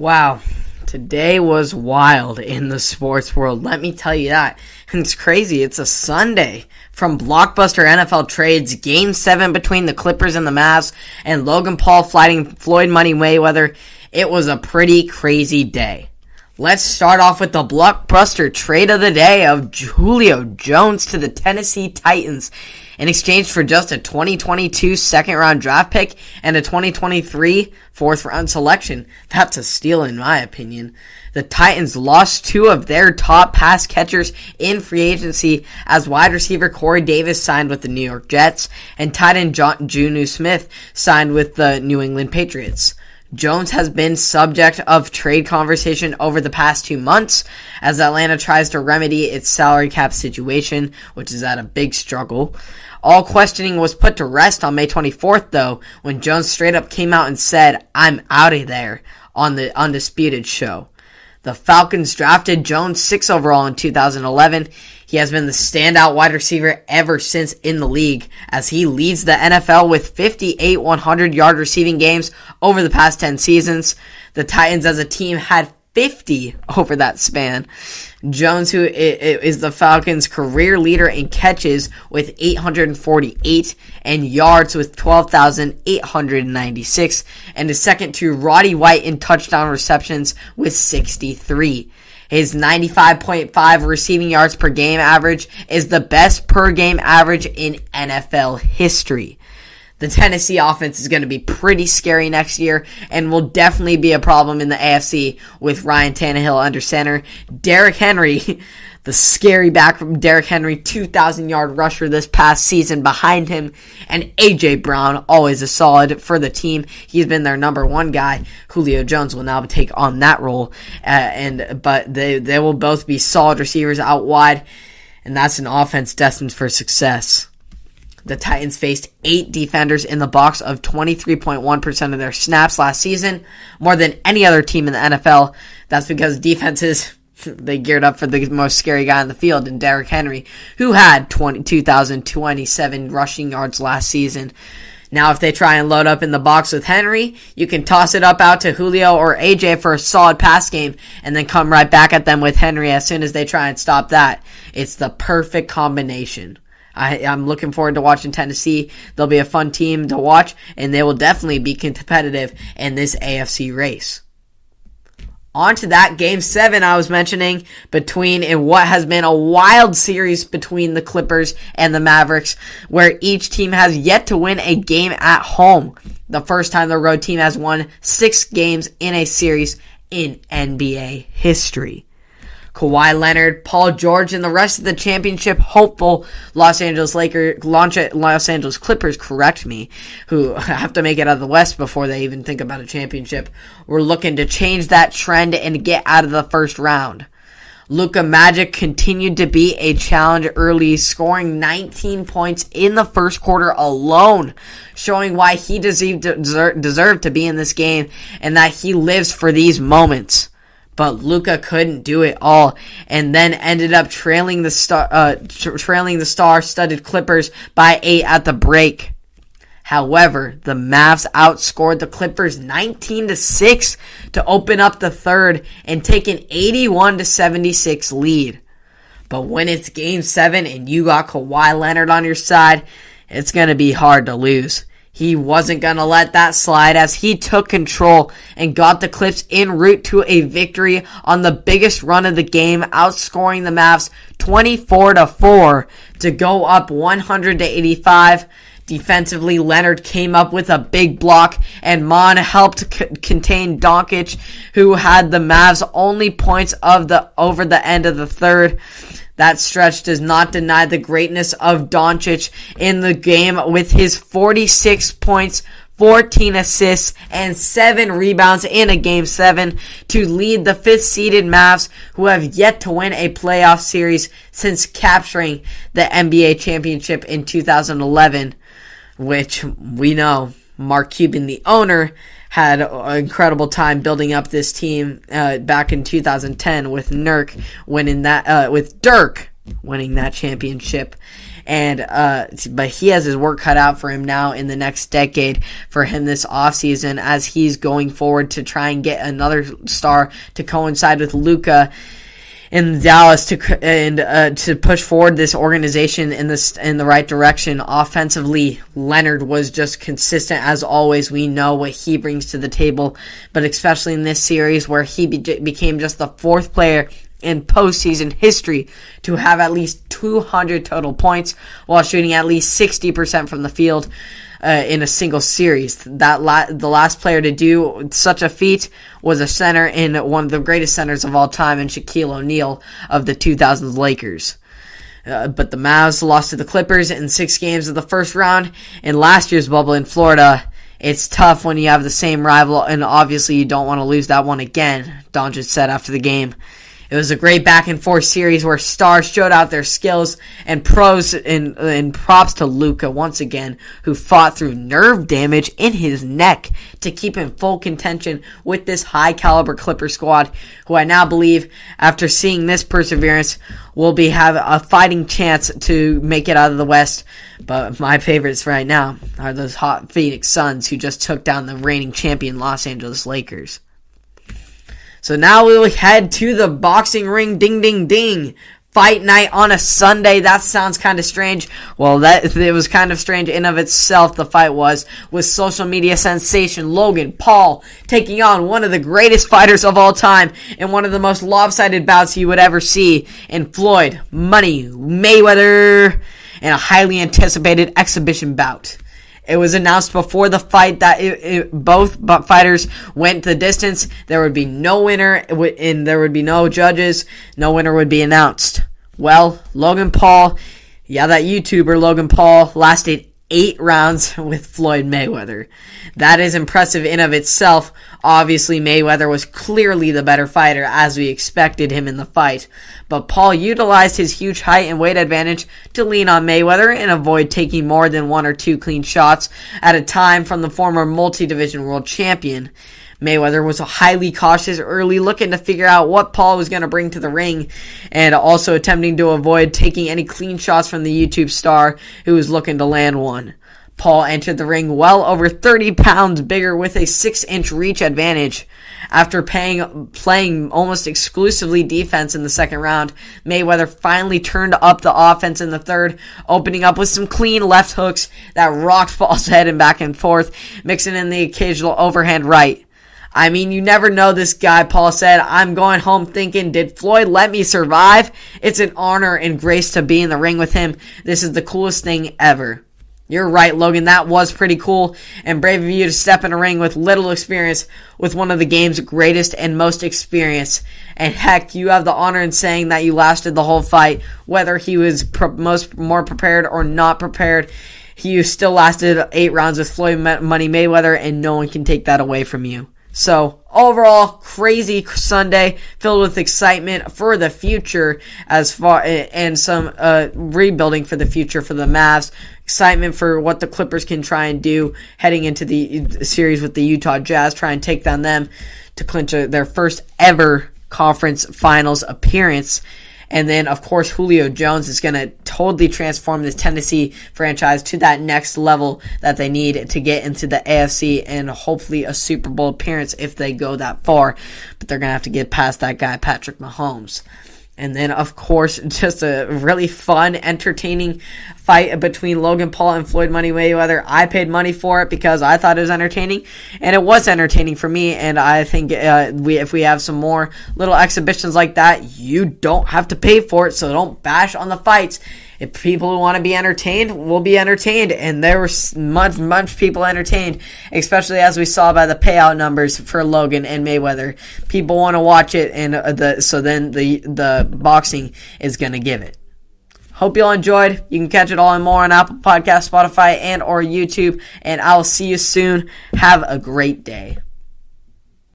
Wow. Today was wild in the sports world. Let me tell you that. And it's crazy. It's a Sunday. From blockbuster NFL trades, game seven between the Clippers and the Mavs, and Logan Paul fighting Floyd Money Mayweather. It was a pretty crazy day. Let's start off with the blockbuster trade of the day of Julio Jones to the Tennessee Titans in exchange for just a 2022 second round draft pick and a 2023 fourth round selection. That's a steal in my opinion. The Titans lost two of their top pass catchers in free agency as wide receiver Corey Davis signed with the New York Jets and tight end John Jonnu Smith signed with the New England Patriots. Jones has been subject of trade conversation over the past two months as Atlanta tries to remedy its salary cap situation, which is at a big struggle. All questioning was put to rest on May 24th, though, when Jones straight up came out and said, I'm out of there on the Undisputed show. The Falcons drafted Jones 6 overall in 2011. He has been the standout wide receiver ever since in the league as he leads the NFL with 58 100 yard receiving games over the past 10 seasons. The Titans as a team had 50 over that span. Jones, who is the Falcons' career leader in catches with 848 and yards with 12,896, and is second to Roddy White in touchdown receptions with 63. His 95.5 receiving yards per game average is the best per game average in NFL history. The Tennessee offense is going to be pretty scary next year and will definitely be a problem in the AFC with Ryan Tannehill under center. Derrick Henry, the scary back from Derrick Henry, 2,000 yard rusher this past season behind him, and AJ Brown, always a solid for the team. He's been their number one guy. Julio Jones will now take on that role, uh, and but they they will both be solid receivers out wide, and that's an offense destined for success. The Titans faced eight defenders in the box of 23.1% of their snaps last season, more than any other team in the NFL. That's because defenses, they geared up for the most scary guy on the field in Derrick Henry, who had 22,027 rushing yards last season. Now, if they try and load up in the box with Henry, you can toss it up out to Julio or AJ for a solid pass game and then come right back at them with Henry as soon as they try and stop that. It's the perfect combination. I, am looking forward to watching Tennessee. They'll be a fun team to watch, and they will definitely be competitive in this AFC race. On to that game seven I was mentioning between in what has been a wild series between the Clippers and the Mavericks, where each team has yet to win a game at home. The first time the road team has won six games in a series in NBA history. Kawhi Leonard, Paul George, and the rest of the championship hopeful Los Angeles Lakers, Los Angeles Clippers, correct me, who have to make it out of the West before they even think about a championship. We're looking to change that trend and get out of the first round. Luka Magic continued to be a challenge early, scoring 19 points in the first quarter alone, showing why he deserved to be in this game and that he lives for these moments but Luka couldn't do it all, and then ended up trailing the star, uh, tra- trailing the star-studded Clippers by eight at the break. However, the Mavs outscored the Clippers 19 to 6 to open up the third and take an 81 to 76 lead. But when it's game 7 and you got Kawhi Leonard on your side, it's going to be hard to lose. He wasn't going to let that slide as he took control and got the Clips en route to a victory on the biggest run of the game, outscoring the Mavs 24 to 4 to go up 100 to 85. Defensively, Leonard came up with a big block, and Mann helped c- contain Doncic, who had the Mavs' only points of the over the end of the third. That stretch does not deny the greatness of Doncic in the game with his 46 points, 14 assists, and 7 rebounds in a game 7 to lead the 5th seeded Mavs who have yet to win a playoff series since capturing the NBA championship in 2011, which we know Mark Cuban, the owner, had an incredible time building up this team uh, back in 2010 with Nurk winning that uh, with Dirk winning that championship. and uh, but he has his work cut out for him now in the next decade for him this offseason as he's going forward to try and get another star to coincide with Luka in Dallas to and uh, to push forward this organization in this in the right direction. Offensively, Leonard was just consistent as always. We know what he brings to the table, but especially in this series where he be- became just the fourth player in postseason history to have at least 200 total points while shooting at least 60% from the field uh, in a single series. That la- the last player to do such a feat was a center in one of the greatest centers of all time in Shaquille O'Neal of the 2000s Lakers. Uh, but the Mavs lost to the Clippers in six games of the first round. In last year's bubble in Florida, it's tough when you have the same rival, and obviously you don't want to lose that one again, Doncic said after the game. It was a great back and forth series where stars showed out their skills and pros and, and props to Luka once again, who fought through nerve damage in his neck to keep in full contention with this high caliber Clipper squad, who I now believe, after seeing this perseverance, will be have a fighting chance to make it out of the West. But my favorites right now are those hot Phoenix Suns who just took down the reigning champion Los Angeles Lakers. So now we will head to the boxing ring. Ding, ding, ding. Fight night on a Sunday. That sounds kind of strange. Well, that it was kind of strange in of itself. The fight was with social media sensation Logan Paul taking on one of the greatest fighters of all time in one of the most lopsided bouts you would ever see in Floyd Money Mayweather in a highly anticipated exhibition bout. It was announced before the fight that it, it, both fighters went the distance. There would be no winner, and there would be no judges. No winner would be announced. Well, Logan Paul, yeah, that YouTuber Logan Paul lasted eight rounds with Floyd Mayweather. That is impressive in of itself. Obviously, Mayweather was clearly the better fighter as we expected him in the fight, but Paul utilized his huge height and weight advantage to lean on Mayweather and avoid taking more than one or two clean shots at a time from the former multi-division world champion. Mayweather was highly cautious early, looking to figure out what Paul was going to bring to the ring, and also attempting to avoid taking any clean shots from the YouTube star who was looking to land one. Paul entered the ring well over 30 pounds bigger with a 6 inch reach advantage. After paying, playing almost exclusively defense in the second round, Mayweather finally turned up the offense in the third, opening up with some clean left hooks that rocked Paul's head and back and forth, mixing in the occasional overhand right. I mean, you never know this guy, Paul said. I'm going home thinking, did Floyd let me survive? It's an honor and grace to be in the ring with him. This is the coolest thing ever. You're right, Logan. That was pretty cool and brave of you to step in a ring with little experience with one of the game's greatest and most experienced. And heck, you have the honor in saying that you lasted the whole fight, whether he was most more prepared or not prepared. He still lasted eight rounds with Floyd Money Mayweather, and no one can take that away from you. So overall, crazy Sunday filled with excitement for the future as far and some uh, rebuilding for the future for the Mavs. Excitement for what the Clippers can try and do heading into the series with the Utah Jazz, try and take down them to clinch a, their first ever conference finals appearance. And then, of course, Julio Jones is going to totally transform this Tennessee franchise to that next level that they need to get into the AFC and hopefully a Super Bowl appearance if they go that far. But they're going to have to get past that guy, Patrick Mahomes. And then, of course, just a really fun, entertaining fight between Logan Paul and Floyd Money Mayweather. I paid money for it because I thought it was entertaining, and it was entertaining for me. And I think uh, we, if we have some more little exhibitions like that, you don't have to pay for it. So don't bash on the fights if people who want to be entertained will be entertained, and there were much, much people entertained, especially as we saw by the payout numbers for Logan and Mayweather. People want to watch it, and uh, the so then the the boxing is going to give it. Hope you all enjoyed. You can catch it all and more on Apple Podcast, Spotify, and or YouTube. And I'll see you soon. Have a great day.